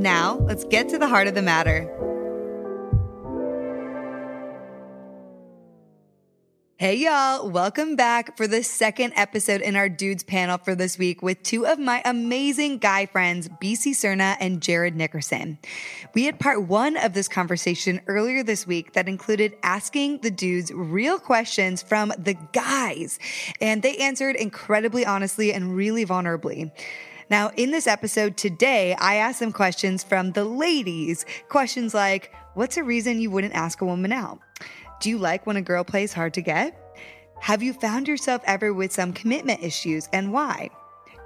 Now, let's get to the heart of the matter. Hey, y'all. Welcome back for the second episode in our Dudes panel for this week with two of my amazing guy friends, BC Serna and Jarod Nickerson. We had part one of this conversation earlier this week that included asking the dudes real questions from the guys, and they answered incredibly honestly and really vulnerably. Now, in this episode today, I asked some questions from the ladies. Questions like, what's a reason you wouldn't ask a woman out? Do you like when a girl plays hard to get? Have you found yourself ever with some commitment issues and why?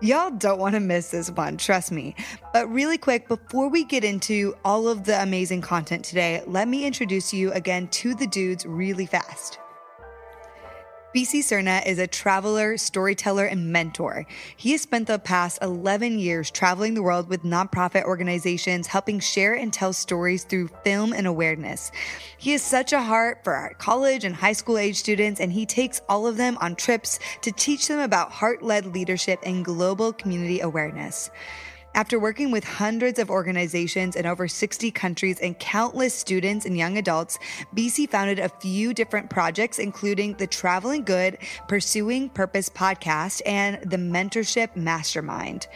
Y'all don't want to miss this one, trust me. But really quick, before we get into all of the amazing content today, let me introduce you again to the dudes really fast. BC Serna is a traveler, storyteller, and mentor. He has spent the past 11 years traveling the world with nonprofit organizations, helping share and tell stories through film and awareness. He has such a heart for our college and high school age students, and he takes all of them on trips to teach them about heart led leadership and global community awareness. After working with hundreds of organizations in over 60 countries and countless students and young adults, BC founded a few different projects, including the Traveling Good, Pursuing Purpose podcast, and the Mentorship Mastermind.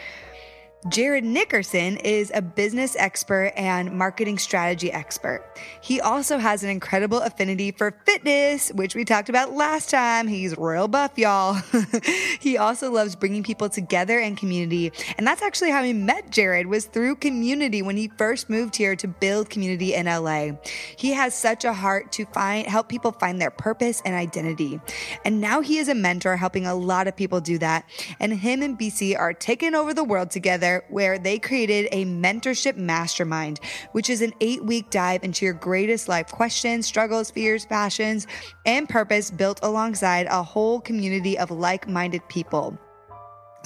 Jarod Nickerson is a business expert and marketing strategy expert. He also has an incredible affinity for fitness, which we talked about last time. He's royal buff, y'all. he also loves bringing people together and community. And that's actually how he met Jarod was through community when he first moved here to build community in LA. He has such a heart to find help people find their purpose and identity. And now he is a mentor helping a lot of people do that. And him and BC are taking over the world together where they created a mentorship mastermind, which is an eight week dive into your greatest life questions, struggles, fears, passions, and purpose built alongside a whole community of like minded people.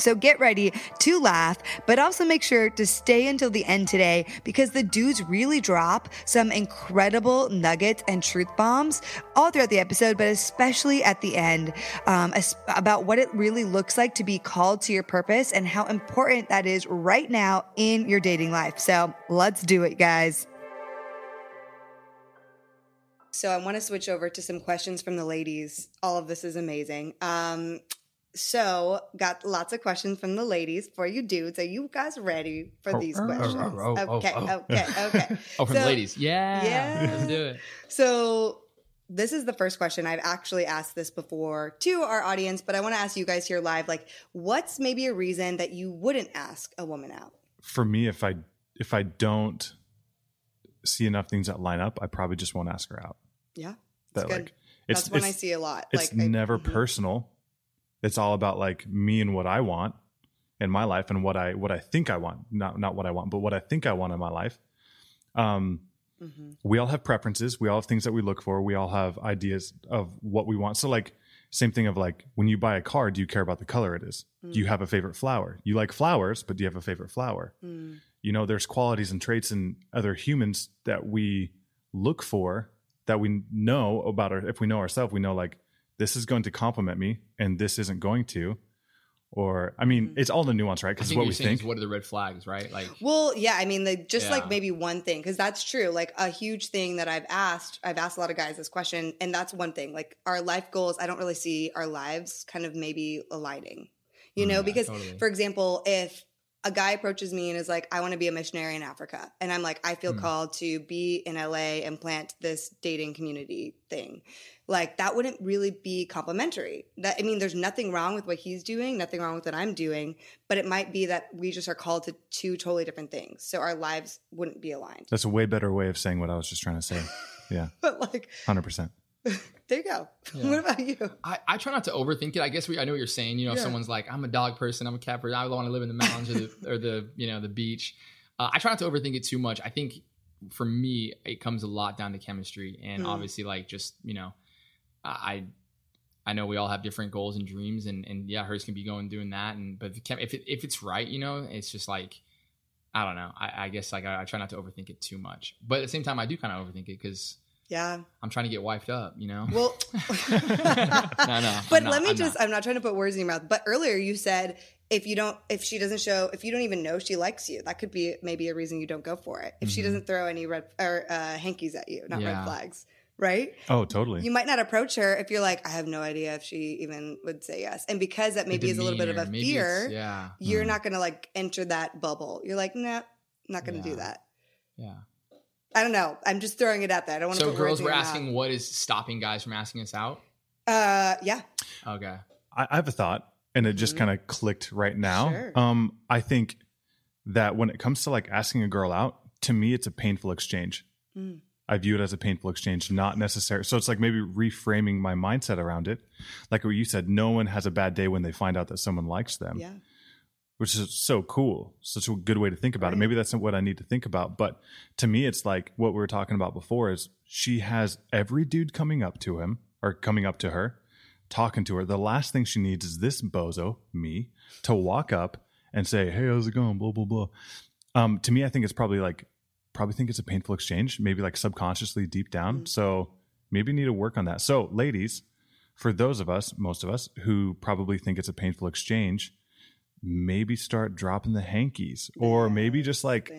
So get ready to laugh, but also make sure to stay until the end today because the dudes really drop some incredible nuggets and truth bombs all throughout the episode, but especially at the end um, about what it really looks like to be called to your purpose and how important that is right now in your dating life. So let's do it, guys. So I want to switch over to some questions from the ladies. All of this is amazing. Um, so, got lots of questions from the ladies for you dudes. Are you guys ready for oh, these oh, questions? Oh, oh, okay, okay, okay. oh, from so, the ladies. Yeah. Yeah. Let's do it. So, this is the first question. I've actually asked this before to our audience, but I want to ask you guys here live like what's maybe a reason that you wouldn't ask a woman out? For me, if I if I don't see enough things that line up, I probably just won't ask her out. Yeah. That's that, good. Like, it's, that's when I see a lot. It's like, never I, mm-hmm. personal it's all about like me and what I want in my life and what I what I think I want, not not what I want, but what I think I want in my life. Um, mm-hmm. We all have preferences. We all have things that we look for. We all have ideas of what we want. So like same thing of like when you buy a car, do you care about the color it is? Mm. Do you mm. have a favorite flower? You like flowers, but do you have a favorite flower? Mm. You know, there's qualities and traits in other humans that we look for that we know about our if we know ourselves, we know like this is going to compliment me and this isn't going to. Or i mean mm-hmm. it's all the nuance right? Because what we think. what are the red flags right? Like well yeah i mean the, just yeah. like maybe one thing because that's true. Like a huge thing that i've asked i've asked a lot of guys this question and that's one thing. Like our life goals i don't really see our lives kind of maybe aligning you know? mm, because totally. for example if a guy approaches me and is like, I want to be a missionary in Africa. And I'm like, I feel mm. called to be in LA and plant this dating community thing. Like that wouldn't really be complimentary. That I mean, there's nothing wrong with what he's doing, nothing wrong with what I'm doing, but it might be that we just are called to two totally different things. So our lives wouldn't be aligned. That's a way better way of saying what I was just trying to say. Yeah. but like hundred percent. there you go. Yeah. What about you? I, I try not to overthink it. I guess we, I know what you're saying. You know, yeah. if someone's like, I'm a dog person, I'm a cat person, I want to live in the mountains or, the, or the, you know, the beach. Uh, I try not to overthink it too much. I think for me, it comes a lot down to chemistry, and Mm. obviously, like just you know, I I know we all have different goals and dreams, and and yeah, hers can be going doing that, and but if it, if it's right, you know, it's just like. I don't know. I, I guess like I, I try not to overthink it too much, but at the same time, I do kind of overthink it because Yeah. I'm trying to get wiped up. You know. Well, no, no. but not, let me I'm just, not. I'm not trying to put words in your mouth, but earlier you said if you don't, if she doesn't show, if you don't even know she likes you, that could be maybe a reason you don't go for it. If she Mhm. doesn't throw any red or uh, hankies at you, not red flags, right? Oh, totally. You might not approach her if you're like, I have no idea if she even would say yes. And because that maybe is a little bit of a demeanor, maybe it's- fear, Yeah. you're Mhm. not going to like enter that bubble. You're like, nah, not going to Yeah. do that. Yeah. I don't know. I'm just throwing it out there. I don't want to So put girls were your asking what is stopping guys from asking us out? Uh, yeah. Okay. I, I have a thought, and it just Mhm. kind of clicked right now. Sure. Um, I think that when it comes to like asking a girl out, to me, it's a painful exchange. Mm. I view it as a painful exchange, not necessary. So it's like maybe reframing my mindset around it. Like what you said, no one has a bad day when they find out that someone likes them, Yeah. Which is so cool. Such a good way to think about Right. it. Maybe that's not what I need to think about. But to me, it's like what we were talking about before is she has every dude coming up to him or coming up to her, talking to her. The last thing she needs is this bozo, me, to walk up and say, Hey, how's it going? Blah, blah, blah. Um, to me, I think it's probably like, probably think it's a painful exchange, maybe like subconsciously deep down. Mhm. So maybe need to work on that. So, ladies, for those of us, most of us who probably think it's a painful exchange, maybe start dropping the hankies or maybe just like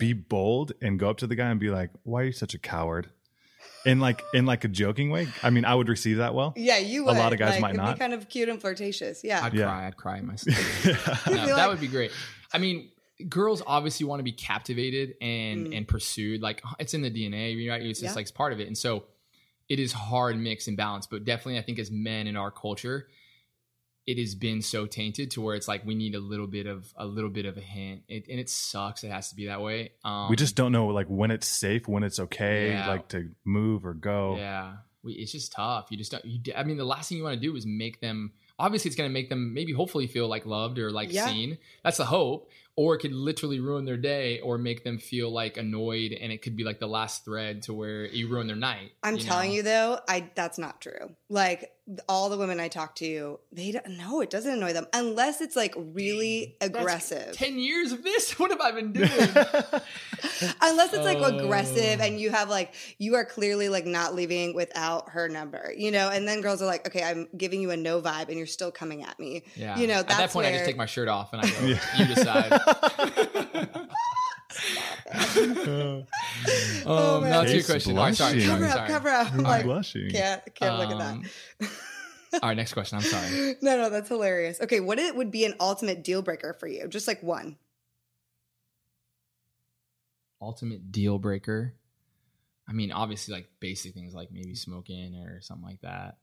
be bold and go up to the guy and be like, "Why are you such a coward?" In like in like a joking way. I mean, I would receive that well. yeah, you a lot of guys like, might not. Be kind of cute and flirtatious. Yeah. I'd Yeah. cry. I'd cry in my sleep. yeah. No, be that would be great. I mean, girls obviously want to be captivated and Mm. and pursued. Like it's in the DNA, right? It's just Yeah. like it's part of it. And so it is hard mix and balance. But definitely, I think as men in our culture, it has been so tainted to where it's like we need a little bit of a little bit of a hint, it, and it sucks. It has to be that way. Um, we just don't know like when it's safe, when it's okay, Yeah. like to move or go. Yeah, we, it's just tough. You just don't. You, I mean, the last thing you want to do is make them. Obviously, it's going to make them maybe hopefully feel like loved or like Yeah. seen. That's the hope. Or it could literally ruin their day or make them feel like annoyed, and it could be like the last thread to where you ruin their night. I'm you telling know? you though, I that's not true. Like all the women I talk to, they don't no, it doesn't annoy them unless it's like really That's aggressive. Ten years of this. What have I been doing? unless it's like Oh. aggressive and oh. you have like you are clearly like not leaving without her number, you know. And then girls are like, okay, I'm giving you a no vibe, and you're still coming at me. yeah. You know, at that that's point, I just take my shirt off and I go. Yeah. You decide. Uh, Oh, um, man. now to your Face question. All right, sorry, blushing. sorry, Cover up, sorry. cover up. I'm like blushing. can't can't look at Um, that. All right, next question. I'm sorry. no, no, that's hilarious. Okay, what it would be an ultimate deal breaker for you? Just like one. ultimate deal breaker. I mean, obviously, like basic things like maybe smoking or something like that.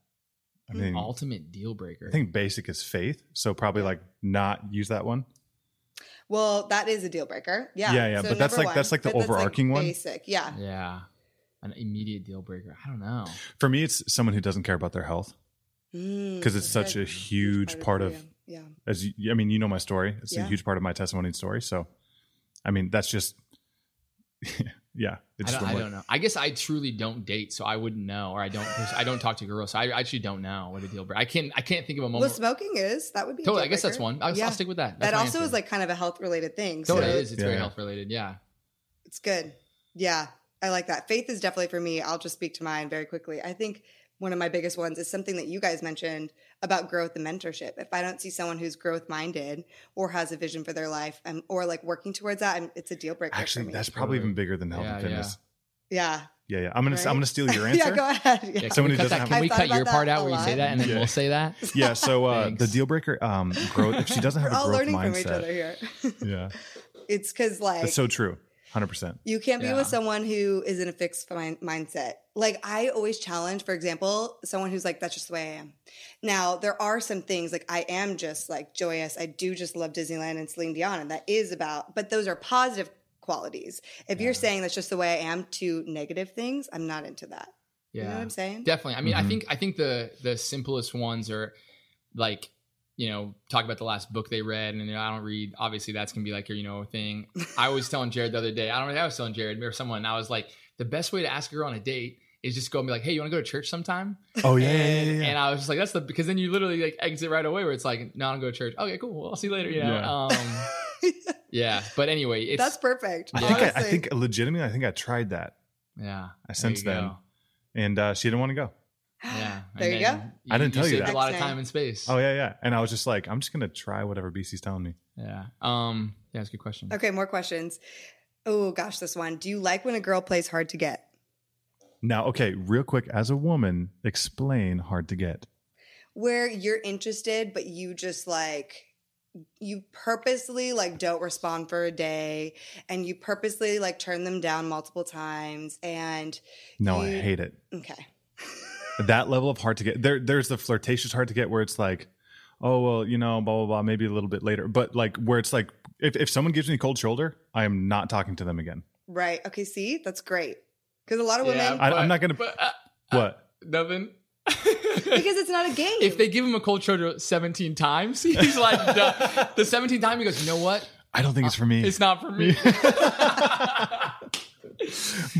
I mean, ultimate deal breaker. I think basic is faith, so probably like not use that one. Well, that is a deal breaker. Yeah. Yeah, yeah, but that's number like- that's like the But overarching one. Basic. Yeah. yeah, an immediate deal breaker. I don't know. For me, it's someone who doesn't care about their health. Mm, 'Cause it's such a huge part of- yeah. As you, I mean, you know my story. It's Yeah. a huge part of my testimony and story. So, I mean, that's just, yeah. I don't, I don't know. I guess I truly don't date, so I wouldn't know, or I don't. I don't talk to girls, so I actually don't know what a deal breaker. I can't. I can't think of a Well, moment. smoking is that would be. a totally. deal I guess that's one. I'll, Yeah. I'll stick with that. that That's my also answer. is like kind of a health related thing. So Totally it is. It's Yeah, very yeah. health related. Yeah. it's good. Yeah, I like that. Faith is definitely for me. I'll just speak to mine very quickly. I think one of my biggest ones is something that you guys mentioned about growth and mentorship. If I don't see someone who's growth minded or has a vision for their life, um, or like working towards that, I'm, it's a deal breaker. for Actually, me. that's probably even bigger than health Yeah, and fitness. yeah. Yeah, yeah. I'm gonna, Right? I'm gonna steal your answer. yeah, go ahead. Yeah. Yeah, can Someone we who cut, doesn't that, have- can we I thought cut your part out a where you say that, and then Yeah. we'll say that? Yeah. So uh, the deal breaker, um, growth. If she doesn't have We're a all growth learning from each other mindset, here. yeah, it's because like that's so true. Hundred percent. You can't be Yeah. with someone who is in a fixed mind- mindset. Like I always challenge, for example, someone who's like, "That's just the way I am." Now there are some things like I am just like joyous. I do just love Disneyland and Celine Dion, and that is about. But those are positive qualities. If you're saying that's just the way I am to negative things, I'm not into that. Yeah. You know what I'm saying? Definitely. I mean, I Mhm. think I think the the simplest ones are like you know, talk about the last book they read, and you know, I don't read. Obviously, that's gonna be like your, you know, thing. I was telling Jarod the other day. I don't know. I was telling Jarod or someone. I was like, the best way to ask a girl on a date is just go and be like, hey, you want to go to church sometime? Oh yeah, yeah, and, yeah, yeah. and I was just like, that's the because then you literally like exit right away where it's like, no, I don't go to church. Okay, cool. Well, I'll see you later. You know. Yeah. Um, yeah. But anyway, it's That's perfect. I think I, I think legitimately, I think I tried that, yeah. I there since then. and uh, she didn't want to go. Yeah. There you then go. I didn't tell you saved that. A lot of time and space. Oh yeah, yeah. And I was just like, I'm just gonna try whatever BC's telling me. Yeah. Um. Yeah, it's a good question. Okay, more questions. Oh gosh, this one. Do you like when a girl plays hard to get? Now, okay, real quick, as a woman, explain hard to get. Where you're interested, but you just like you purposely like don't respond for a day and you purposely like turn them down multiple times and No, I hate it. okay. That level of hard to get. There, there's the flirtatious hard to get where it's like, oh well, you know, blah blah blah. Maybe a little bit later, but like where it's like, if if someone gives me a cold shoulder, I am not talking to them again. Right. Okay, see? That's great. Because a lot of Yeah, women I- I'm not gonna- But, uh, What? nothing. because it's not a game. if they give him a cold shoulder 17 times, he's like, the, the 17th time he goes, you know what? I don't think it's for me. It's not for me.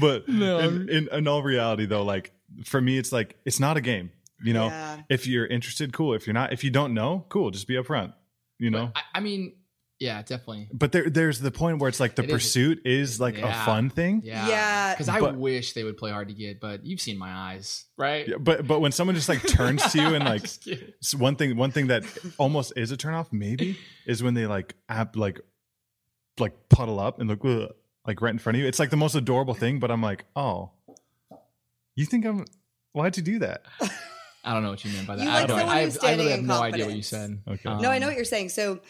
but No, in, in in all reality, though, like for me, it's like it's not a game. You know, Yeah. if you're interested, cool. If you're not, if you don't know, cool. Just be upfront. You know. I, I mean, yeah, definitely. But there, there's the point where it's like the It is- pursuit is like Yeah. a fun thing. Yeah. Yeah. Because I But- wish they would play hard to get, but you've seen my eyes, right? Yeah, but but when someone just like turns to you and like Just kidding. s- one thing one thing that almost is a turnoff maybe is when they like app like like puddle up and look like right in front of you. It's like the most adorable thing, but I'm like, oh, you think I'm? Why'd you do that? I don't know what you meant by that. You I, don't, someone I, who's have, I standing really have no idea what you confidence. said. Okay. No, I Um, know what you're saying. So,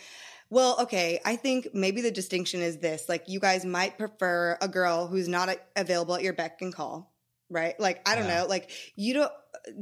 well, okay. I think maybe the distinction is this: like, you guys might prefer a girl who's not a- available at your beck and call, right? Like, I don't Yeah. know. Like, you don't.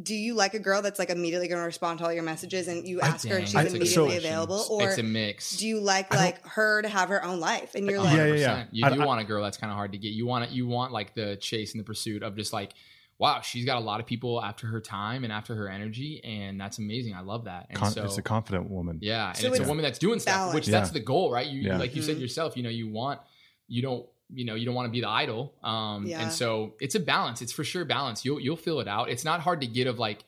Do you like a girl that's like immediately going to respond to all your messages, and you ask her and she's that's immediately question. available, or it's a mix. do you like like her to have her own life, and you're A like, Yeah, yeah, yeah. You I- do I- want a girl that's kind of hard to get. You want it. You want like the chase and the pursuit of just like, wow, she's got a lot of people after her time and after her energy, and that's amazing. I love that. And Con- so it's a confident woman. yeah, and So it's, it's a woman that's doing stuff, balance. which that's the goal, right? You Yeah. like you said Mhm. yourself. You know, you want you don't you know you don't want to be the idol. Um, Yeah. and so it's a balance. It's for sure balance. You'll you'll fill it out. It's not hard to get of like.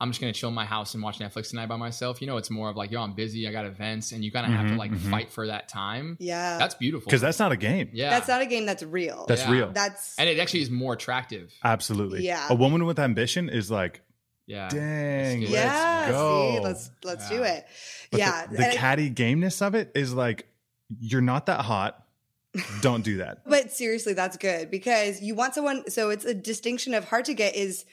I'm just gonna chill in my house and watch Netflix tonight by myself. You know, it's more of like, yo, I'm busy. I got events, and you kind of have to Mhm, like mhm. fight for that time. yeah, That's beautiful Because that's not a game. yeah, that's not a game that's real. That's Yeah. real. that's and it actually is more attractive. Absolutely. Yeah. A woman with ambition is like, Yeah, dang, Let's let's yeah. go. See, let's let's do it. But yeah, The, the and- catty gameness of it is like, you're not that hot. Don't do that. But seriously, that's good because you want someone. So it's a distinction of hard to get is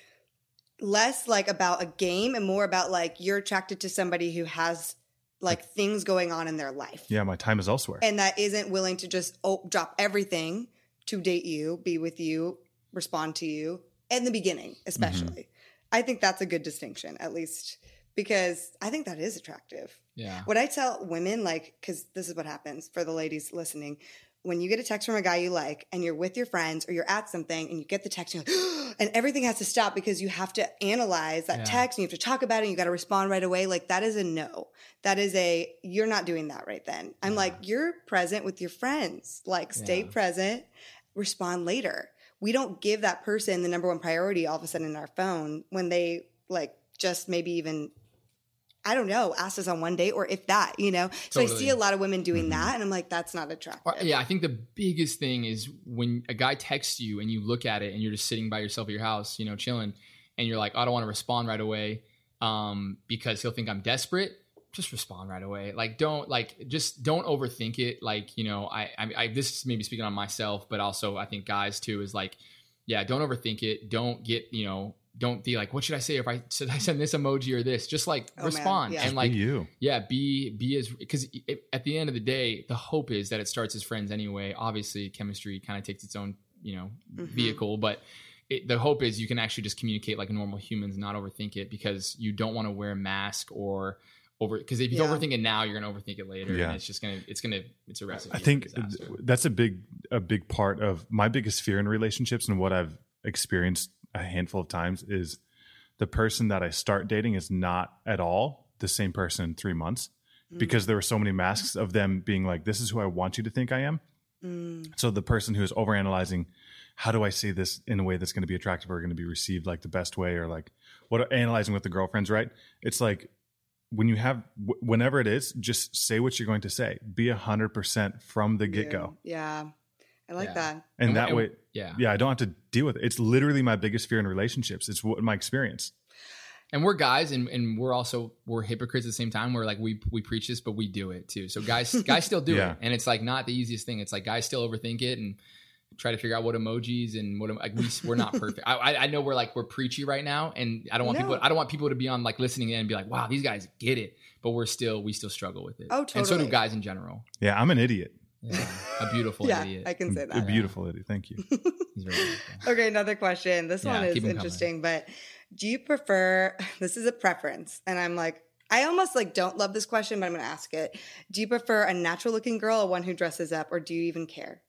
less like about a game and more about like you're attracted to somebody who has like things going on in their life Yeah, my time is elsewhere. and that isn't willing to just oh, drop everything to date you, be with you, respond to you in the beginning, mm-hmm. especially. I think that's a good distinction, at least because I think that is attractive. yeah. What I tell women, like, because this is what happens for the ladies listening. When you get a text from a guy you like and you're with your friends or you're at something and you get the text and, you're like, and everything has to stop because you have to analyze that Yeah. text and you have to talk about it and you got to respond right away. Like, that is a no. That is a, you're not doing that right then. I'm Yeah. like, you're present with your friends. Like, stay Yeah. present, respond later. We don't give that person the number one priority all of a sudden in our phone when they, like, just maybe even I don't know, asked us on one date or if that, you know. So I see a lot of women doing Mhm. that and I'm like, that's not attractive. Yeah, I think the biggest thing is when a guy texts you and you look at it and you're just sitting by yourself at your house, you know, chilling, and you're like, I don't want to respond right away um, because he'll think I'm desperate. Just respond right away. Like, don't like, just don't overthink it. Like, you know, I, I, I this is maybe speaking on myself, but also I think guys too is like, yeah, don't overthink it. Don't get, you know, don't be like, what should I say if I should I send this emoji or this? Just like Oh, respond yeah. and Be like you. yeah be be as because at the end of the day the hope is that it starts as friends anyway obviously chemistry kind of takes its own you know Mhm. vehicle but it, the hope is you can actually just communicate like normal humans not overthink it because you don't want to wear a mask or over because if you Yeah. overthink it now you're gonna overthink it later Yeah. and it's just gonna it's gonna it's a recipe I think that's a big a big part of my biggest fear in relationships and what I've experienced a handful of times is the person that I start dating is not at all the same person in three months Mm. because there were so many masks of them being like, "This is who I want you to think I am." Mm. So the person who is overanalyzing, how do I say this in a way that's going to be attractive or going to be received like the best way, or like what analyzing with the girlfriends, right? It's like when you have wh- whenever it is, just say what you're going to say. Be a hundred percent from the get go, Yeah. I like Yeah. that. and, And- that and- way, Yeah. yeah, I don't have to deal with it. It's literally my biggest fear in relationships. It's what my experience. And we're guys, and, and we're also we're hypocrites at the same time. We're like we we preach this, but we do it too. So guys, guys still do Yeah. it, and it's like not the easiest thing. It's like guys still overthink it and try to figure out what emojis and what like we we're not perfect. I I I know we're like we're preachy right now, and I don't want No. people I don't want people to be on like listening in and be like, wow, these guys get it, but we're still we still struggle with it. Oh, totally. And so do guys in general. Yeah, I'm an idiot. Yeah, a beautiful yeah, idiot. I can say that. A beautiful idiot. Thank you. He's very beautiful. Okay, another question. This Yeah, one is keep 'em coming. interesting, but do you prefer this is a preference and I'm like I almost like don't love this question, but I'm going to ask it. Do you prefer a natural looking girl or one who dresses up or do you even care?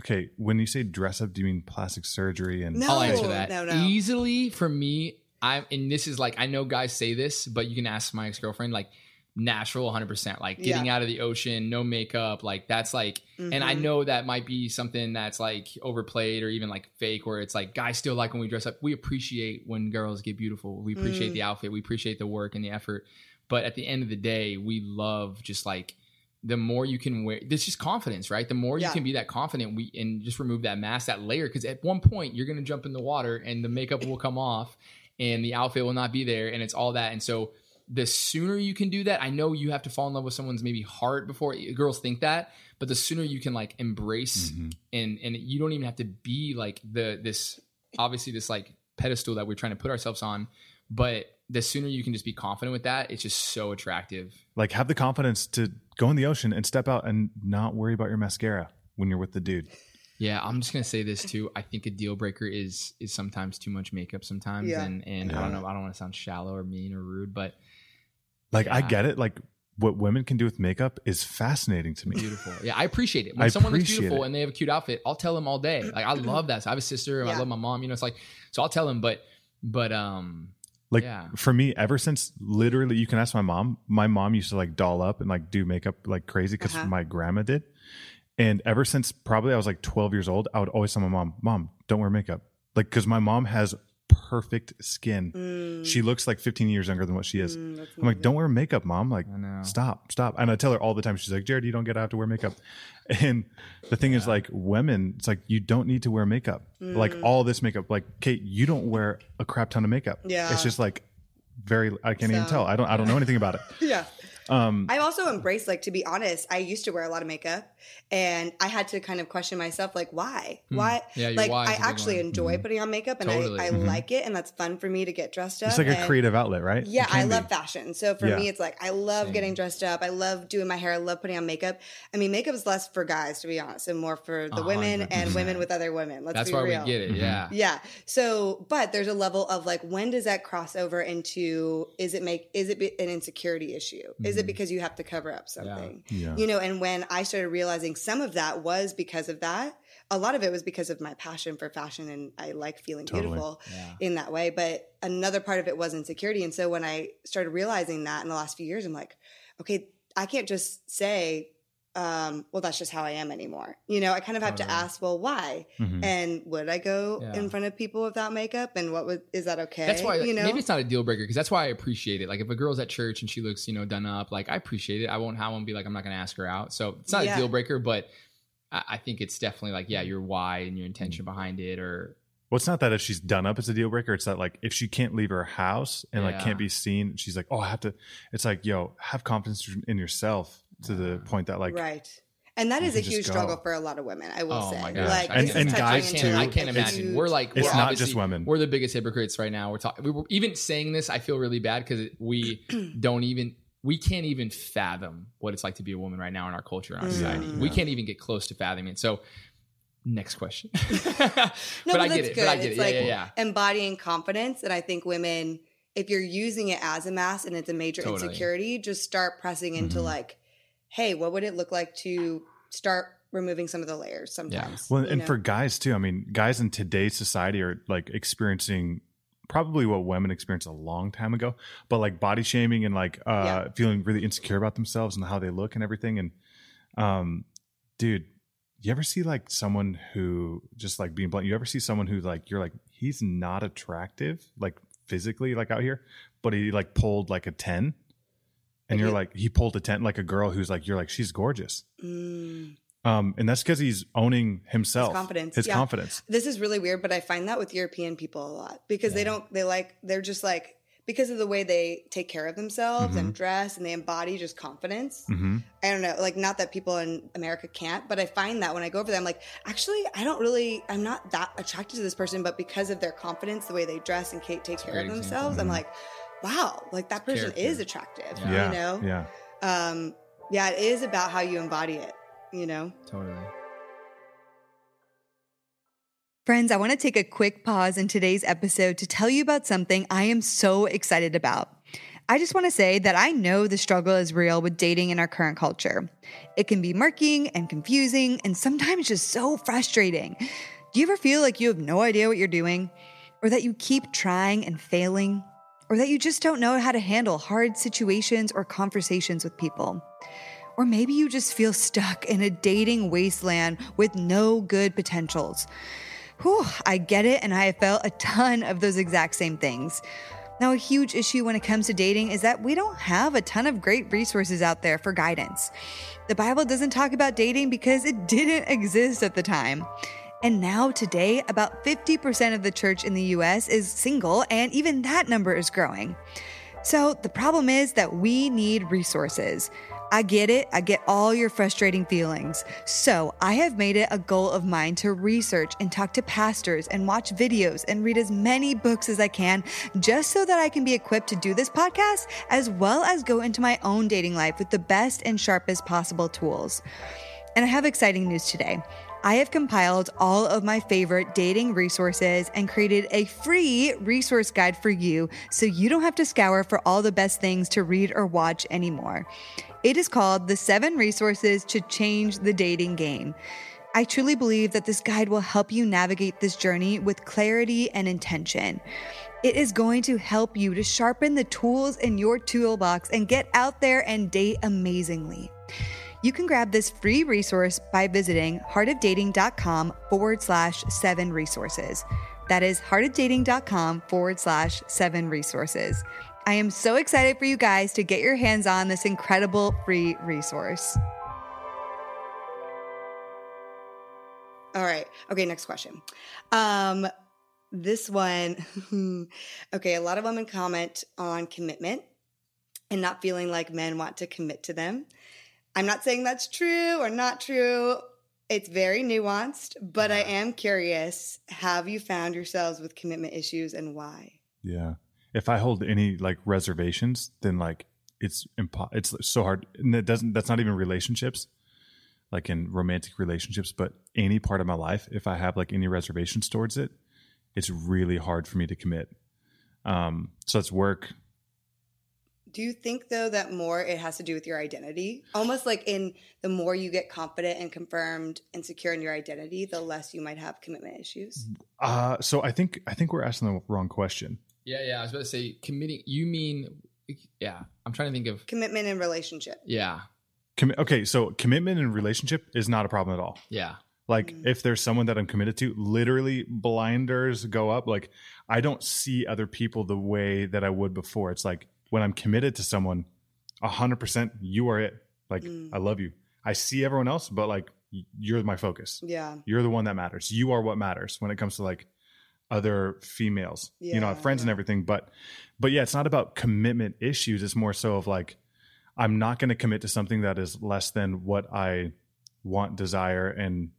Okay, when you say dress up, do you mean plastic surgery and No. I'll answer that no, no. easily. For me, I'm and this is like I know guys say this, but you can ask my ex girlfriend like natural 100% like getting out of the ocean no makeup like that's like and i Mhm. know that might be something that's like overplayed or even like fake where it's like guys still like when we dress up. We appreciate when girls get beautiful. We appreciate Mm. the outfit. We appreciate the work and the effort. But at the end of the day we love just like the more you can wear this just confidence right? The more you can be that confident we and just remove that mask that layer because at one point you're going to jump in the water and the makeup will come off and the outfit will not be there and it's all that. And so the sooner you can do that i know you have to fall in love with someone's maybe heart before girls think that but the sooner you can like embrace Mhm. and and you don't even have to be like the this obviously this like pedestal that we're trying to put ourselves on but the sooner you can just be confident with that it's just so attractive like have the confidence to go in the ocean and step out and not worry about your mascara when you're with the dude. Yeah, I'm just gonna say this too. I think a deal breaker is is sometimes too much makeup sometimes, Yeah. and and I don't know. I don't want to sound shallow or mean or rude, but Like I get it. Like what women can do with makeup is fascinating to me. beautiful. Yeah, I appreciate it. When I someone looks beautiful it. and they have a cute outfit, I'll tell them all day. Like I love that. So I have a sister and I love my mom. You know, it's like so I'll tell them, but but um Like Yeah. for me, ever since literally, you can ask my mom. My mom used to like doll up and like do makeup like crazy because Uh-huh. my grandma did. And ever since probably I was like 12 years old, I would always tell my mom, "Mom, don't wear makeup." Like because my mom has perfect skin. Mm, She looks like 15 years younger than what she is. mm, I'm like, amazing. don't wear makeup, mom. Like, stop, stop. And I tell her all the time. She's like, Jarod, you don't get out to wear makeup. And the thing is, like, women, it's like you don't need to wear makeup. Like all this makeup. Like Kate, you don't wear a crap ton of makeup. Yeah. it's just like very. I can't even tell. I don't. I don't know anything about it. Yeah. Um, I've also embraced, like, to be honest, I used to wear a lot of makeup and I had to kind of question myself, like, why? Why? Hmm. Yeah, like, why is I a big actually one. enjoy putting on makeup and Totally. I, I Mhm. like it and that's fun for me to get dressed up. it's like a and- creative outlet, right? Yeah, I be. love fashion. So for Yeah. me, it's like I love Same. getting dressed up. I love doing my hair. I love putting on makeup. I mean, makeup is less for guys, to be honest, and more for the A women and women with other women. Let's That's be why real. we get it. Yeah. Yeah. So, but there's a level of like, when does that cross over into? Is it make? Is it be- an insecurity issue? Is it Mhm. because you have to cover up something? Yeah. You know, and when I started realizing some of that was because of that. A lot of it was because of my passion for fashion, and I like feeling Totally. beautiful Yeah. in that way. But another part of it was insecurity. And so when I started realizing that in the last few years, I'm like, okay, I can't just say, um, well, that's just how I am anymore. You know, I kind of have to Totally. ask, well, why? Mhm. And would I go Yeah. in front of people without makeup? And what would is that okay? That's why you know. maybe it's not a deal breaker because that's why I appreciate it. Like if a girl's at church and she looks, you know, done up, like I appreciate it. I won't I won't be like I'm not gonna ask her out. So it's not Yeah. a deal breaker, but I, I think it's definitely like, yeah, your why and your intention behind it or Well, it's not that if she's done up, it's a deal breaker. It's that like if she can't leave her house and like can't be seen, she's like, oh, I have to. It's like, yo, have confidence in yourself to the point that like, right. And that is a huge struggle for a lot of women. I will Oh say, my gosh. like, And- and guys, too. I can't imagine. huge- We're like It's we're not just women. We're the biggest hypocrites right now. We're talking. We were even saying this. I feel really bad because we don't even. We can't even fathom what it's like to be a woman right now in our culture and our Mm. society. Yeah. We can't even get close to fathoming it. So, next question. No, but, but, I that's get it. good. But I get it's it. like yeah, yeah, yeah. embodying confidence. And I think women, if you're using it as a mask and it's a major Totally. insecurity, just start pressing into Mhm. like, hey, what would it look like to start removing some of the layers sometimes? Well, and know? for guys too. I mean, guys in today's society are like experiencing probably what women experienced a long time ago, but like body shaming and like uh, Yeah. feeling really insecure about themselves and how they look and everything. And um, dude, you ever see like someone who just like being blunt? You ever see someone who like you're like he's not attractive like physically like out here, but he like pulled like a ten, and you're like he pulled a ten like a girl who's like you're like she's gorgeous. Mm. Um, and that's because he's owning himself, confidence, his yeah. confidence. This is really weird, but I find that with European people a lot because they don't, they like, they're just like, because of the way they take care of themselves and dress and they embody just confidence. hmm I don't know, like, not that people in America can't, but I find that when I go over there, I'm like, actually, I don't really, I'm not that attracted to this person, but because of their confidence, the way they dress and ca- take care of themselves, I'm like, wow, like that person Character. is attractive, Yeah, you know? yeah. Um, yeah, it is about how you embody it, you know? Totally. Friends, I want to take a quick pause in today's episode to tell you about something I am so excited about. I just want to say that I know the struggle is real with dating in our current culture. It can be murky and confusing and sometimes just so frustrating. Do you ever feel like you have no idea what you're doing? Or that you keep trying and failing? Or that you just don't know how to handle hard situations or conversations with people? Or maybe you just feel stuck in a dating wasteland with no good potentials. Whew, I get it, and I have felt a ton of those exact same things. Now, a huge issue when it comes to dating is that we don't have a ton of great resources out there for guidance. The Bible doesn't talk about dating because it didn't exist at the time. And now, today, about 50% of the church in the US is single, and even that number is growing. So, the problem is that we need resources. I get it. I get all your frustrating feelings. So, I have made it a goal of mine to research and talk to pastors and watch videos and read as many books as I can just so that I can be equipped to do this podcast as well as go into my own dating life with the best and sharpest possible tools. And I have exciting news today. I have compiled all of my favorite dating resources and created a free resource guide for you so you don't have to scour for all the best things to read or watch anymore. It is called The Seven Resources to Change the Dating Game. I truly believe that this guide will help you navigate this journey with clarity and intention. It is going to help you to sharpen the tools in your toolbox and get out there and date amazingly. You can grab this free resource by visiting heartofdating.com forward slash seven resources. That is heartofdating.com forward slash seven resources. I am so excited for you guys to get your hands on this incredible free resource. All right. Okay, next question. Um, this one, okay, a lot of women comment on commitment and not feeling like men want to commit to them. I'm not saying that's true or not true. It's very nuanced, but I am curious have you found yourselves with commitment issues and why? Yeah. If I hold any like reservations, then like it's impo- it's so hard. And it doesn't that's not even relationships, like in romantic relationships, but any part of my life, if I have like any reservations towards it, it's really hard for me to commit. Um, so it's work. Do you think though that more it has to do with your identity? Almost like in the more you get confident and confirmed and secure in your identity, the less you might have commitment issues. Uh, so I think I think we're asking the wrong question. Yeah, yeah. I was about to say committing. You mean? Yeah. I'm trying to think of. Commitment and relationship. Yeah, Commi- okay, so commitment and relationship is not a problem at all. yeah, Like Mm. if there's someone that I'm committed to, literally blinders go up. Like I don't see other people the way that I would before. It's like when I'm committed to someone, a hundred percent, you are it. Like Mm. I love you. I see everyone else, but like you're my focus. Yeah. You're the one that matters. You are what matters when it comes to like other females. you know, have Yeah, friends and everything, but but yeah, it's not about commitment issues. It's more so of like I'm not going to commit to something that is less than what I want, desire, and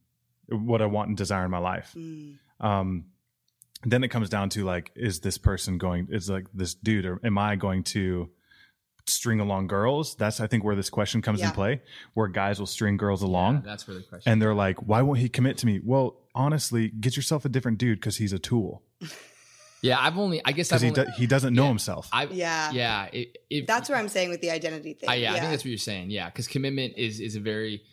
what I want and desire in my life. Mm. Um, then it comes down to like, is this person going? Is like this dude, or am I going to string along girls? That's I think where this question comes in play, where guys will string girls along, Yeah, that's where the question. and they're like, why won't he commit to me? Well, honestly, get yourself a different dude because he's a tool yeah, I've only. I guess I've because he only. do, he doesn't know yeah. himself. I, Yeah. yeah. It, if, That's what I'm saying with the identity thing. I, yeah, I think that's what you're saying. Yeah, because commitment is is a very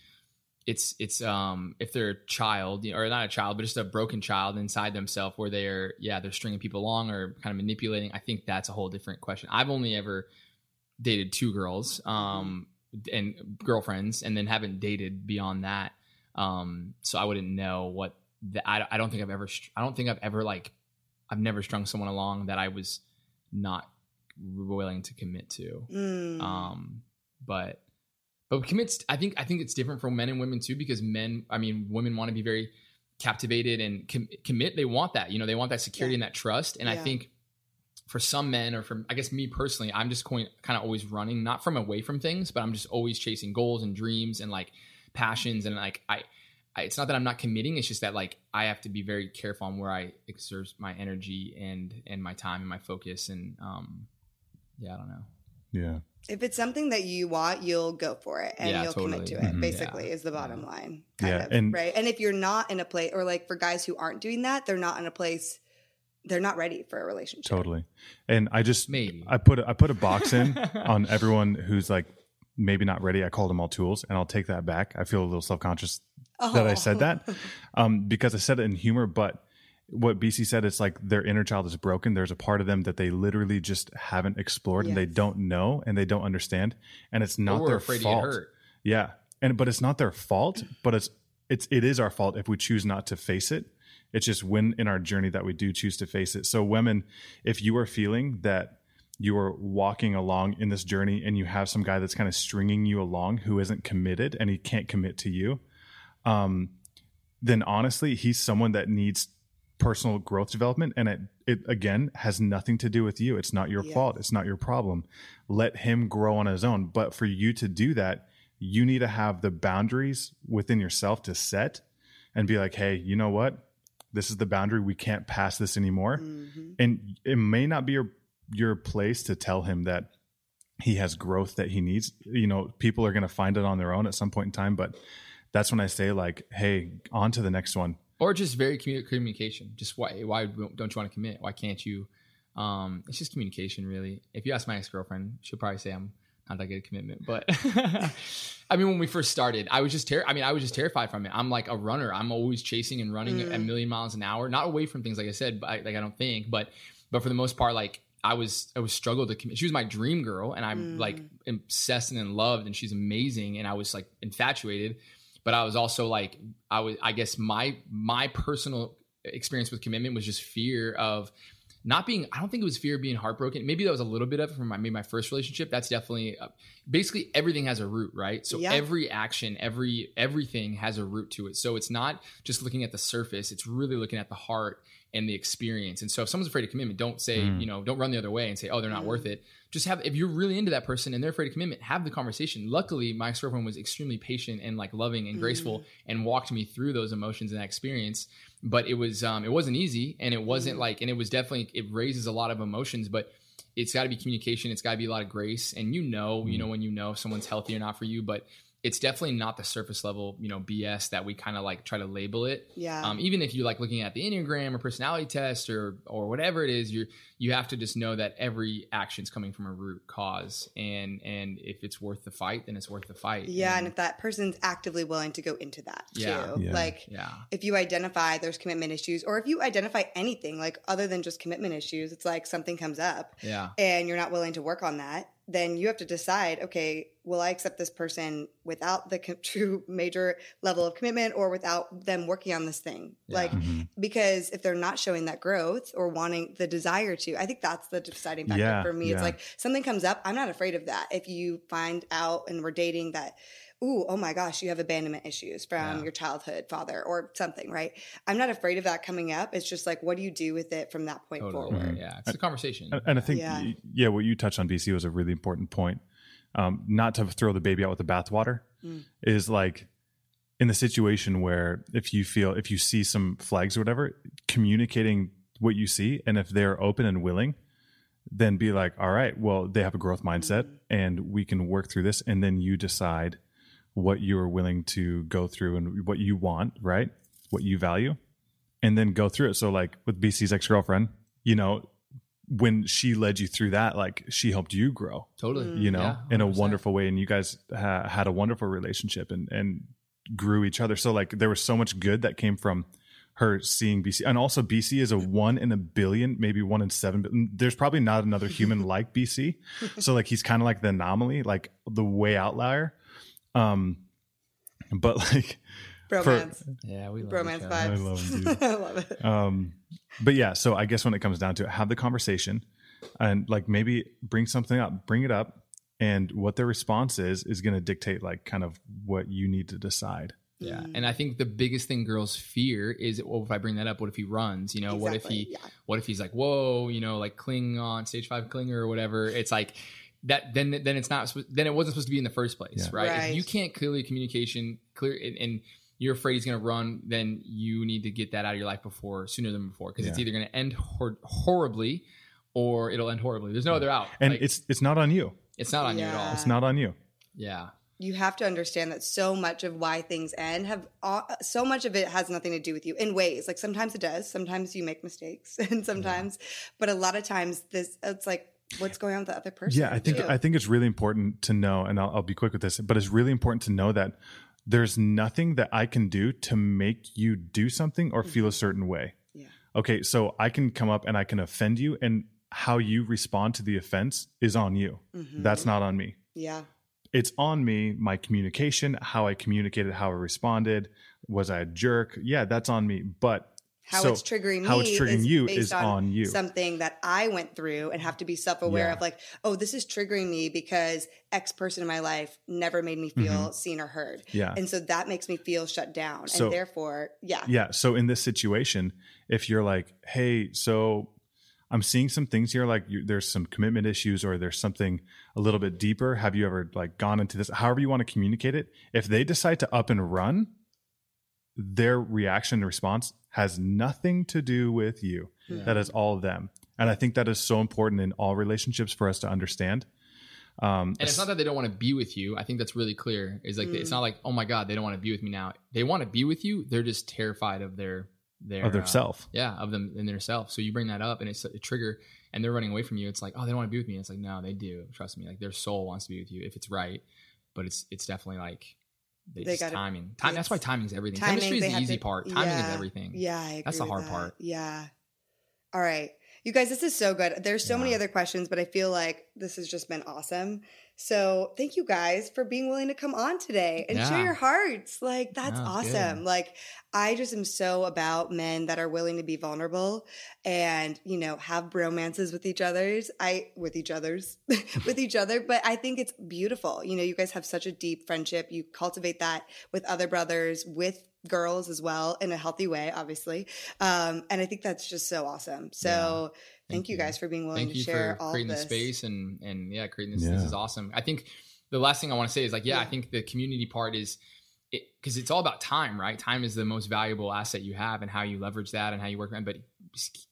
it's it's um if they're a child or not a child but just a broken child inside themselves where they're yeah they're stringing people along or kind of manipulating i think that's a whole different question. I've only ever dated two girls um and girlfriends and then haven't dated beyond that. Um so i wouldn't know what the, I, I don't think i've ever i don't think i've ever like i've never strung someone along that i was not willing to commit to. Mm. um but but commits i think i think it's different for men and women too because men i mean women want to be very captivated and com- commit they want that you know they want that security Yeah. and that trust and i think for some men or from i guess me personally i'm just kind of always running not from away from things but i'm just always chasing goals and dreams and like passions and like i I, it's not that I'm not committing. It's just that like I have to be very careful on where I exert my energy and and my time and my focus. And um, yeah, I don't know. Yeah. if it's something that you want, you'll go for it and Yeah, you'll commit to totally. it. Mhm. Basically, Yeah. is the bottom line. Kind Yeah, of, and- right. And if you're not in a place, or like for guys who aren't doing that, they're not in a place. They're not ready for a relationship. Totally. And I just Maybe. I put a, I put a box in on everyone who's like maybe not ready. I called them all tools, and I'll take that back. I feel a little self conscious that I said that um, because I said it in humor. But what BC said, it's like their inner child is broken. There's a part of them that they literally just haven't explored, and they don't know, and they don't understand, and it's not we're their afraid fault. to get hurt. Yeah, and but it's not their fault, but it's it's it is our fault if we choose not to face it. It's just when in our journey that we do choose to face it. So women, if you are feeling that you are walking along in this journey and you have some guy that's kind of stringing you along who isn't committed and he can't commit to you, um, then honestly, he's someone that needs personal growth development and it, it again has nothing to do with you. It's not your fault. It's not your problem. Let him grow on his own. But for you to do that you need to have the boundaries within yourself to set and be like hey you know what? This is the boundary. We can't pass this anymore. Mhm. and it may not be your your place to tell him that he has growth that he needs. You know people are going to find it on their own at some point in time but that's when i say like hey on to the next one or just very commu- communication. Just why why don't you want to commit? Why can't you? Um, it's just communication, really. If you ask my ex girlfriend, she'll probably say I'm not that good at commitment. But I mean, when we first started, I was just ter- I mean, I was just terrified from it. I'm like a runner. I'm always chasing and running Mm. a million miles an hour, not away from things, like I said. But I, like I don't think, but but for the most part, like I was I was struggled to commit. She was my dream girl, and I'm Mm. like obsessed and in love, and she's amazing, and I was like infatuated but I was also like I was I guess my my personal experience with commitment was just fear of not being I don't think it was fear of being heartbroken. Maybe that was a little bit of it from my maybe my first relationship. That's definitely uh, basically everything has a root, right? So Yeah. every action, every everything has a root to it. So it's not just looking at the surface, it's really looking at the heart and the experience. And so if someone's afraid of commitment, don't say, Mm. you know, don't run the other way and say, "Oh, they're not Mm. worth it." Just have if you're really into that person and they're afraid of commitment, have the conversation. Luckily, my ex-girlfriend was extremely patient and like loving and graceful and walked me through those emotions and that experience. But it was um it wasn't easy and it wasn't Mm. like and it was definitely it raises a lot of emotions, but it's got to be communication. It's got to be a lot of grace, and you know, you know when you know if someone's healthy or not for you. But it's definitely not the surface level, you know, BS that we kind of like try to label it. Yeah. Um, even if you're like looking at the enneagram or personality test or or whatever it is, you you have to just know that every action's coming from a root cause, and and if it's worth the fight, then it's worth the fight. yeah, and if that person's actively willing to go into that too, Yeah. Yeah. like yeah, if you identify there's commitment issues, or if you identify anything like other than just commitment issues, it's like something comes up yeah, and you're not willing to work on that, then you have to decide, okay, will I accept this person without the co- true major level of commitment or without them working on this thing? Yeah. Like, Mhm. because if they're not showing that growth or wanting the desire to, I think that's the deciding factor Yeah, for me. It's like something comes up, I'm not afraid of that. If you find out and we're dating that, ooh, oh my gosh, you have abandonment issues from Yeah. your childhood father or something, right? I'm not afraid of that coming up. It's just like, what do you do with it from that point totally. forward? Yeah, it's a conversation. And- And I think, Yeah. yeah. yeah, what you touched on, BC, was a really important point. Um, not to throw the baby out with the bathwater, Mm. is like in the situation where if you feel, if you see some flags or whatever, communicating what you see, and if they're open and willing, then be like, all right, well, they have a growth mindset, and we can work through this, and then you decide what you are willing to go through and what you want, right? What you value, and then go through it. So, like with BC's ex girlfriend, you know, when she led you through that, like she helped you grow, totally. Mm. you know, Yeah, in a wonderful way, and you guys ha- had a wonderful relationship, and and grew each other. So like there was so much good that came from her seeing BC. And also BC is a one in a billion, maybe one in seven. But there's probably not another human like BC. So like he's kind of like the anomaly, like the way outlier. Um, but like Bromance. Yeah, we love Bromance each other. I vibes. love him. I love it. um but yeah so i guess when it comes down to it have the conversation and like maybe bring something up bring it up and what their response is is going to dictate like kind of what you need to decide Yeah, Mm. and I think the biggest thing girls fear is, well, if I bring that up, what if he runs? You know, what if he, yeah. what if he's like, whoa, you know, like cling on stage five clinger or whatever? It's like that. Then, then it's not. Then it wasn't supposed to be in the first place, Yeah. right? Right. If you can't clearly communication clear, and, and you're afraid he's going to run, then you need to get that out of your life before sooner than before, because it's either going to end hor- horribly or it'll end horribly. There's no other out. and Like, it's it's not on you it's not on you at all. it's not on you Yeah, you have to understand that so much of why things end have all, so much of it has nothing to do with you in ways like sometimes it does sometimes you make mistakes and sometimes but a lot of times this it's like what's going on with the other person yeah i think too. i think it's really important to know and I'll, I'll be quick with this but it's really important to know that there's nothing that i can do to make you do something or feel a certain way. Yeah. Okay so i can come up and i can offend you and how you respond to the offense is on you. Mhm. that's not on me. Yeah. It's on me my communication how i communicated how i responded. Was i a jerk? Yeah that's on me but how so it's triggering me how it's triggering is you based is on you. something that i went through and have to be self-aware Yeah. of like oh this is triggering me because x person in my life never made me feel mm-hmm. seen or heard. Yeah. And so that makes me feel shut down So- and therefore yeah. Yeah so in this situation if you're like hey so i'm seeing some things here like you, there's some commitment issues or there's something a little bit deeper. Have you ever like gone into this? However you want to communicate it if they decide to up and run their reaction and response has nothing to do with you Yeah. that is all of them and i think that is so important in all relationships for us to understand um And it's not that they don't want to be with you. I think that's really clear. Is like it's Mm. not like oh my god they don't want to be with me now. They want to be with you. They're just terrified of their their of their uh, self yeah, of them and their self. So you bring that up and it's a trigger, and they're running away from you. It's like oh they don't want to be with me. It's like no they do. Trust me. Like their soul wants to be with you if it's right, but it's it's definitely like they, They just gotta- timing. Time. That's why it's- timing is everything. timing, Chemistry is the easy to- part. Timing is everything. Yeah, I agree That's the hard part. Yeah. All right. You guys, this is so good. There's so many other questions, but I feel like this has just been awesome. So thank you guys for being willing to come on today and share your hearts. Like, that's awesome. good. Like, I just am so about men that are willing to be vulnerable and, you know, have bromances with each other's. I, with each other's, with each other. But I think it's beautiful. You know, you guys have such a deep friendship. You cultivate that with other brothers, with girls as well in a healthy way, obviously. Um, and I think that's just so awesome. So thank, Thank you you. guys for being willing Thank to you share for all creating the space and and yeah, creating this. Yeah. This is awesome. I think the last thing I want to say is like, yeah, I think the community part is because it's all about time, right? Time is the most valuable asset you have, and how you leverage that and how you work around. But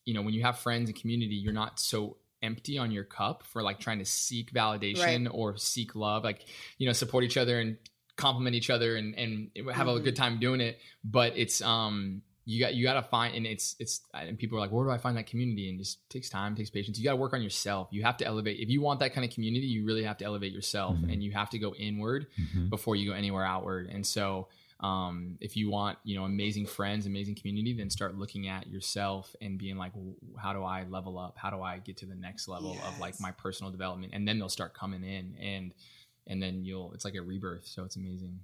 you know, when you have friends and community, you're not so empty on your cup for like trying to seek validation or seek love, like you know, support each other and compliment each other and and have a Mhm. good time doing it. But it's um you got you got to find and it's it's and people are like where do i find that community and just takes time takes patience you got to work on yourself you have to elevate if you want that kind of community you really have to elevate yourself Mhm. and you have to go inward Mhm. before you go anywhere outward and so um, if you want you know amazing friends amazing community then start looking at yourself and being like how do i level up how do i get to the next level of like my personal development and then they'll start coming in and and then you'll it's like a rebirth so it's amazing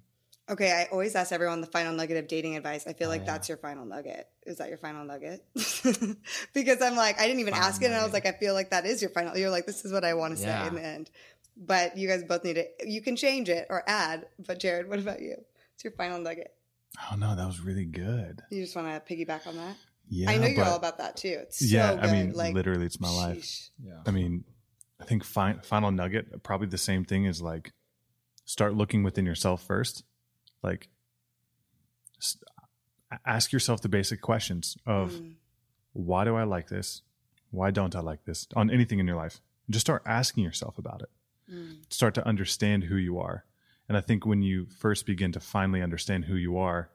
Okay, I always ask everyone the final nugget of dating advice. I feel Oh, like yeah. that's your final nugget. Is that your final nugget? because I'm like, I didn't even Final ask it, and I was like, I feel like that is your final. You're like, this is what I want to say in the end. But you guys both need it. You can change it or add. But Jarod, what about you? It's your final nugget. oh no that was really good You just want to piggyback on that? yeah I know you're but- all about that too. It's so yeah good. i mean like, literally it's my life yeah I mean, I think fi- final nugget probably the same thing is like start looking within yourself first. Like s- ask yourself the basic questions of Mm. why do I like this? Why don't I like this? On anything in your life. Just start asking yourself about it. Mm. Start to understand who you are. And I think when you first begin to finally understand who you are,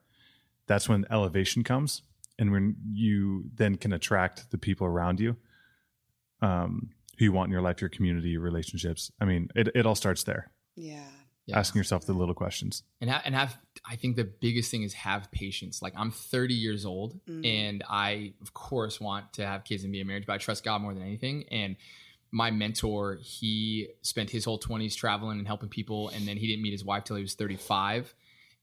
that's when elevation comes and when you then can attract the people around you um, who you want in your life, your community, your relationships. I mean, it, it all starts there. Yeah. Yeah. asking yourself the little questions. and have, and have I think the biggest thing is have patience. Like I'm 30 years old Mm. and I of course want to have kids and be in marriage, but I trust God more than anything. And my mentor, he spent his whole 20s traveling and helping people and then he didn't meet his wife till he was 35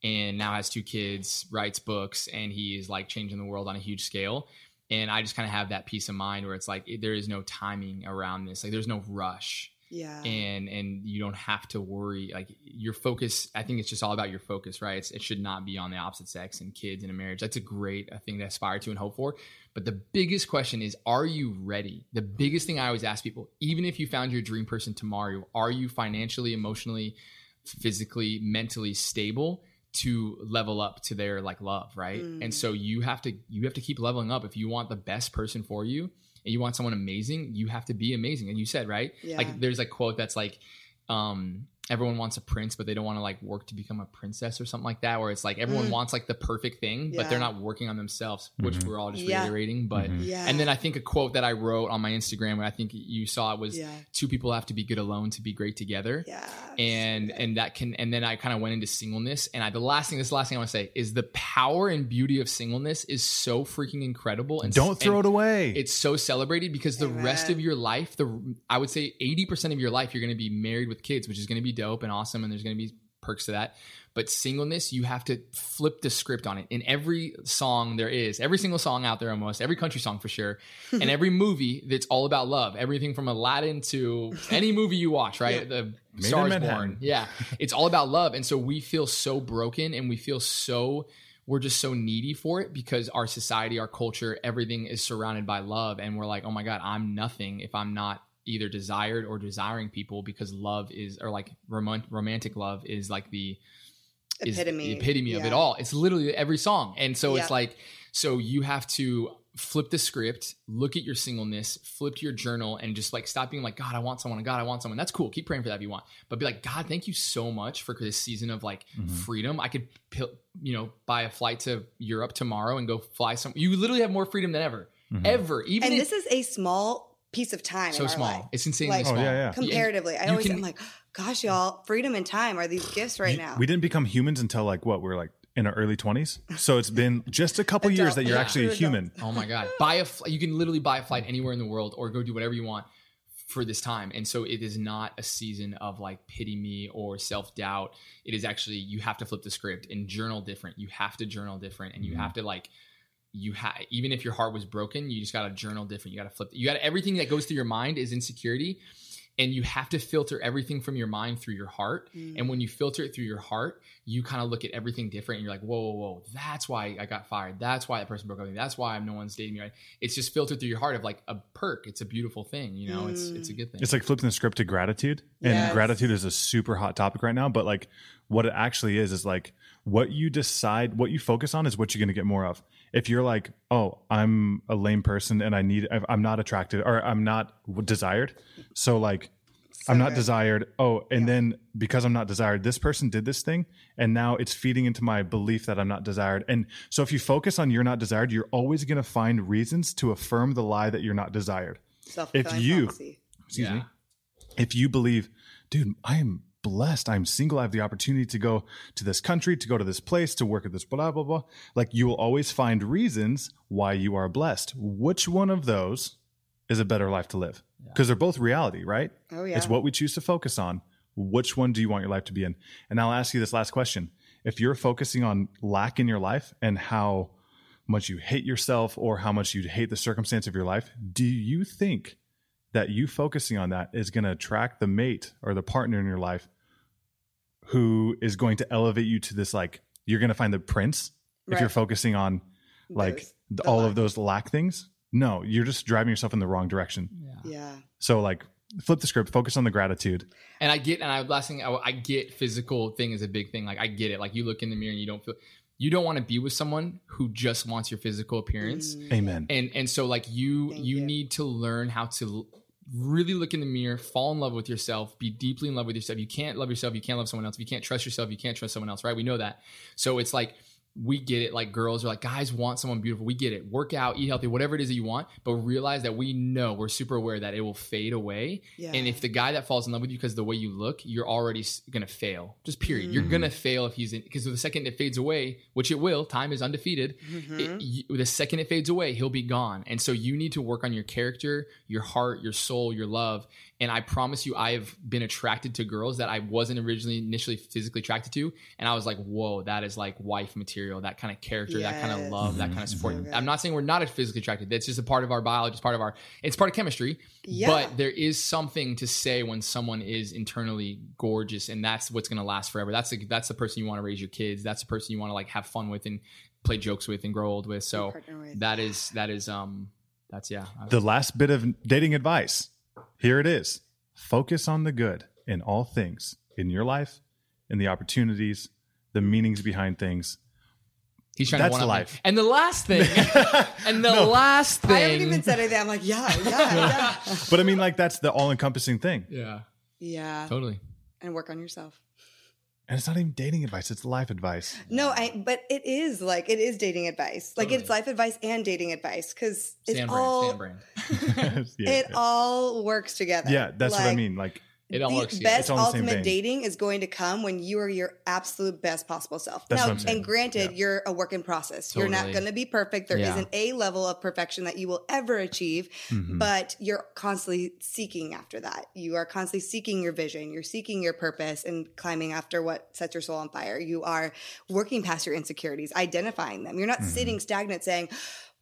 and now has two kids, writes books and he is like changing the world on a huge scale. And I just kind of have that peace of mind where it's like there is no timing around this. Like there's no rush. Yeah. and and you don't have to worry like your focus i think it's just all about your focus right? It's, it should not be on the opposite sex and kids and a marriage. That's a great uh, thing to aspire to and hope for. But the biggest question is are you ready? The biggest thing i always ask people even if you found your dream person tomorrow are you financially emotionally physically mentally stable to level up to their like love right Mm. and so you have to you have to keep leveling up if you want the best person for you and you want someone amazing you have to be amazing and you said right Yeah. like there's a quote that's like um everyone wants a prince but they don't want to like work to become a princess or something like that where it's like everyone Mm. wants like the perfect thing but they're not working on themselves which Mhm. we're all just Yeah. reiterating but Mhm. yeah. and then i think a quote that i wrote on my instagram where i think you saw it was yeah. two people have to be good alone to be great together Yeah. and and that can and then I kind of went into singleness and I the last thing this last thing I want to say is the power and beauty of singleness is so freaking incredible and Don't throw and it away. It's so celebrated because the rest of your life, the I would say eighty percent of your life, you're going to be married with kids, which is going to be dope and awesome, and there's going to be perks to that. But singleness, you have to flip the script on it. In every song there is, every single song out there almost, every country song for sure, and every movie that's all about love. Everything from Aladdin to any movie you watch, right? Yeah. The Made Star in is Manhattan. Born. Yeah. It's all about love. And so we feel so broken and we feel so we're just so needy for it because our society, our culture, everything is surrounded by love. And we're like, oh my God, I'm nothing if I'm not either desired or desiring people because love is or like romant- romantic love is like the Epitome. the epitome of it all. It's literally every song. And so it's like, so you have to flip the script, look at your singleness, flip to your journal, and just like stop being like, God, I want someone. God, I want someone. That's cool. Keep praying for that if you want. But be like, God, thank you so much for this season of like Mhm. freedom. I could, you know, buy a flight to Europe tomorrow and go fly some. You literally have more freedom than ever, Mhm. ever. Even And if this is a small piece of time so in our small, life. it's insanely Like- Oh, small. yeah, yeah. Comparatively, I always can- I'm like, gosh, y'all, freedom and time are these gifts right You- now. We didn't become humans until like what? We're like in our early 20s. So it's been just a couple years that you're yeah. actually a human. Oh my god! Buy a fl- you can literally buy a flight anywhere in the world or go do whatever you want for this time. And so it is not a season of like pity me or self doubt. It is actually you have to flip the script and journal different. You have to journal different, and you Mhm. have to like you have even if your heart was broken, you just got to journal different. You got to flip. You got everything that goes through your mind is insecurity. And you have to filter everything from your mind through your heart. Mm. And when you filter it through your heart, you kind of look at everything different and you're like, whoa, whoa, whoa, that's why I got fired. That's why that person broke up with me. That's why I'm no one's dating me. Right? It's just filtered through your heart of like a perk. It's a beautiful thing. You know, it's it's a mm. good thing. It's like flipping the script to gratitude. And Yes. gratitude is a super hot topic right now. But like what it actually is, is like what you decide, what you focus on is what you're going to get more of. If you're like, oh, I'm a lame person and I need, I'm not attracted or I'm not desired. So like, I'm not good. desired. Oh, and then because I'm not desired, this person did this thing, and now it's feeding into my belief that I'm not desired. And so, if you focus on you're not desired, you're always going to find reasons to affirm the lie that you're not desired. Self-fulfilling you- prophecy. Excuse Yeah. me. If you believe, dude, I am blessed. I'm single. I have the opportunity to go to this country, to go to this place, to work at this blah blah blah. Like you will always find reasons why you are blessed. Which one of those is a better life to live? Because they're both reality, right? Oh yeah. It's what we choose to focus on. Which one do you want your life to be in? And I'll ask you this last question. If you're focusing on lack in your life and how much you hate yourself or how much you hate the circumstance of your life, do you think that you focusing on that is going to attract the mate or the partner in your life who is going to elevate you to this like you're going to find the prince if you're focusing on like Those- the- the all lack. of those lack things? No, you're just driving yourself in the wrong direction. yeah. Yeah. So like flip the script, focus on the gratitude. And I get, and I last thing, I, I get physical thing is a big thing. Like I get it. Like you look in the mirror and you don't feel, you don't want to be with someone who just wants your physical appearance. Mm. Amen. and and so like you Thank you you. need to learn how to really look in the mirror fall in love with yourself be deeply in love with yourself you can't love yourself you can't love someone else if you can't trust yourself you can't trust someone else right we know that so it's like we get it. Like girls are like, guys want someone beautiful. We get it. Work out, eat healthy, whatever it is that you want. But realize that we know we're super aware that it will fade away. Yeah. And if the guy that falls in love with you because of the way you look, you're already gonna fail. Just period. You're mm-hmm. gonna fail if he's in because the second it fades away, which it will, time is undefeated. It, mm-hmm. you, the second it fades away, he'll be gone. And so you need to work on your character, your heart, your soul, your love. And I promise you, I have been attracted to girls that I wasn't originally initially physically attracted to, and I was like, "Whoa, that is like wife material. That kind of character, that kind of Yes. love, that kind of support." So good. I'm not saying we're not physically attracted. That's just a part of our biology. It's part of our. It's part of chemistry. Yeah. But there is something to say when someone is internally gorgeous, and that's what's going to last forever. That's the, that's the person you want to raise your kids. That's the person you want to like have fun with and play jokes with and grow old with. So with. that is that is um that's yeah. I- The last bit of dating advice. Here it is. Focus on the good in all things in your life, in the opportunities, the meanings behind things. He's trying That's to one life. And the last thing, and the last thing, I haven't even said anything. I'm like, yeah, yeah, yeah. But I mean, like, that's the all encompassing thing. yeah, yeah. totally. And work on yourself. And it's not even dating advice, it's life advice. No, I. But it is like it is dating advice. Like Totally. it's life advice and dating advice because it's Stand brand, all stand brand. yeah, it yeah. all works together. Yeah, that's what I mean. Like, It all the works. best It's all in the same ultimate dating is going to come when you are your absolute best possible self. That's now, what I'm saying. and granted, Yeah. you're a work in process. You're not going to be perfect. There Yeah. not a level of perfection that you will ever achieve, mhm. but you're constantly seeking after that. You are constantly seeking your vision. You're seeking your purpose and climbing after what sets your soul on fire. You are working past your insecurities, identifying them. You're not Mm-hmm. sitting stagnant saying,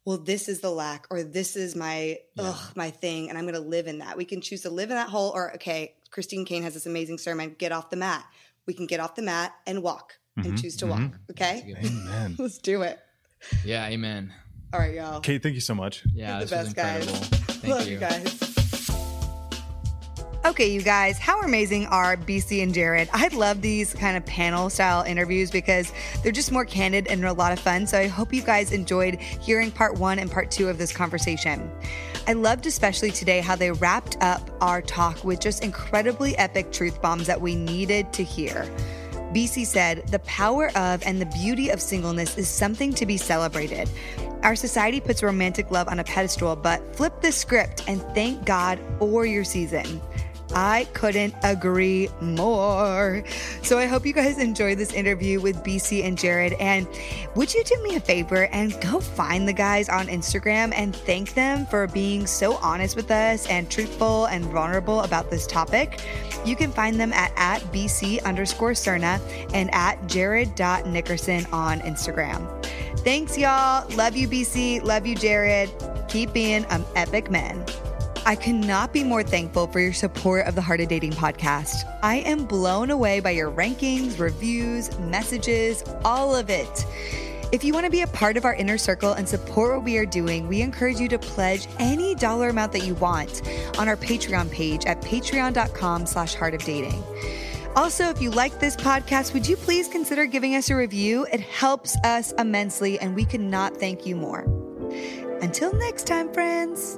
well, this is the lack, or this is my ugh, my thing, and I'm going to live in that. We can choose to live in that hole, or okay, Christine Caine has this amazing sermon: get off the mat. We can get off the mat and walk, Mm-hmm. and choose to walk. Okay, amen. let's do it. Yeah, amen. All right, y'all. Kate, thank you so much. Yeah, You're the best, guys. Thank Love you. you guys. Okay, you guys, how amazing are BC and Jarod? I love these kind of panel style interviews because they're just more candid and a lot of fun. So I hope you guys enjoyed hearing part one and part two of this conversation. I loved especially today how they wrapped up our talk with just incredibly epic truth bombs that we needed to hear. BC said, The power of and the beauty of singleness is something to be celebrated. Our society puts romantic love on a pedestal, but flip the script and thank God for your season. I couldn't agree more. So I hope you guys enjoyed this interview with BC and Jarod. And would you do me a favor and go find the guys on Instagram and thank them for being so honest with us and truthful and vulnerable about this topic? You can find them at, at BC underscore Serna and at Jarod.Nickerson on Instagram. Thanks, y'all. Love you, BC. Love you, Jarod. Keep being an epic man. I cannot be more thankful for your support of the Heart of Dating podcast. I am blown away by your rankings, reviews, messages, all of it. If you want to be a part of our inner circle and support what we are doing, we encourage you to pledge any dollar amount that you want on our Patreon page at patreon.com slash heart of dating. Also, if you like this podcast, would you please consider giving us a review? It helps us immensely, and we cannot thank you more. Until next time, friends.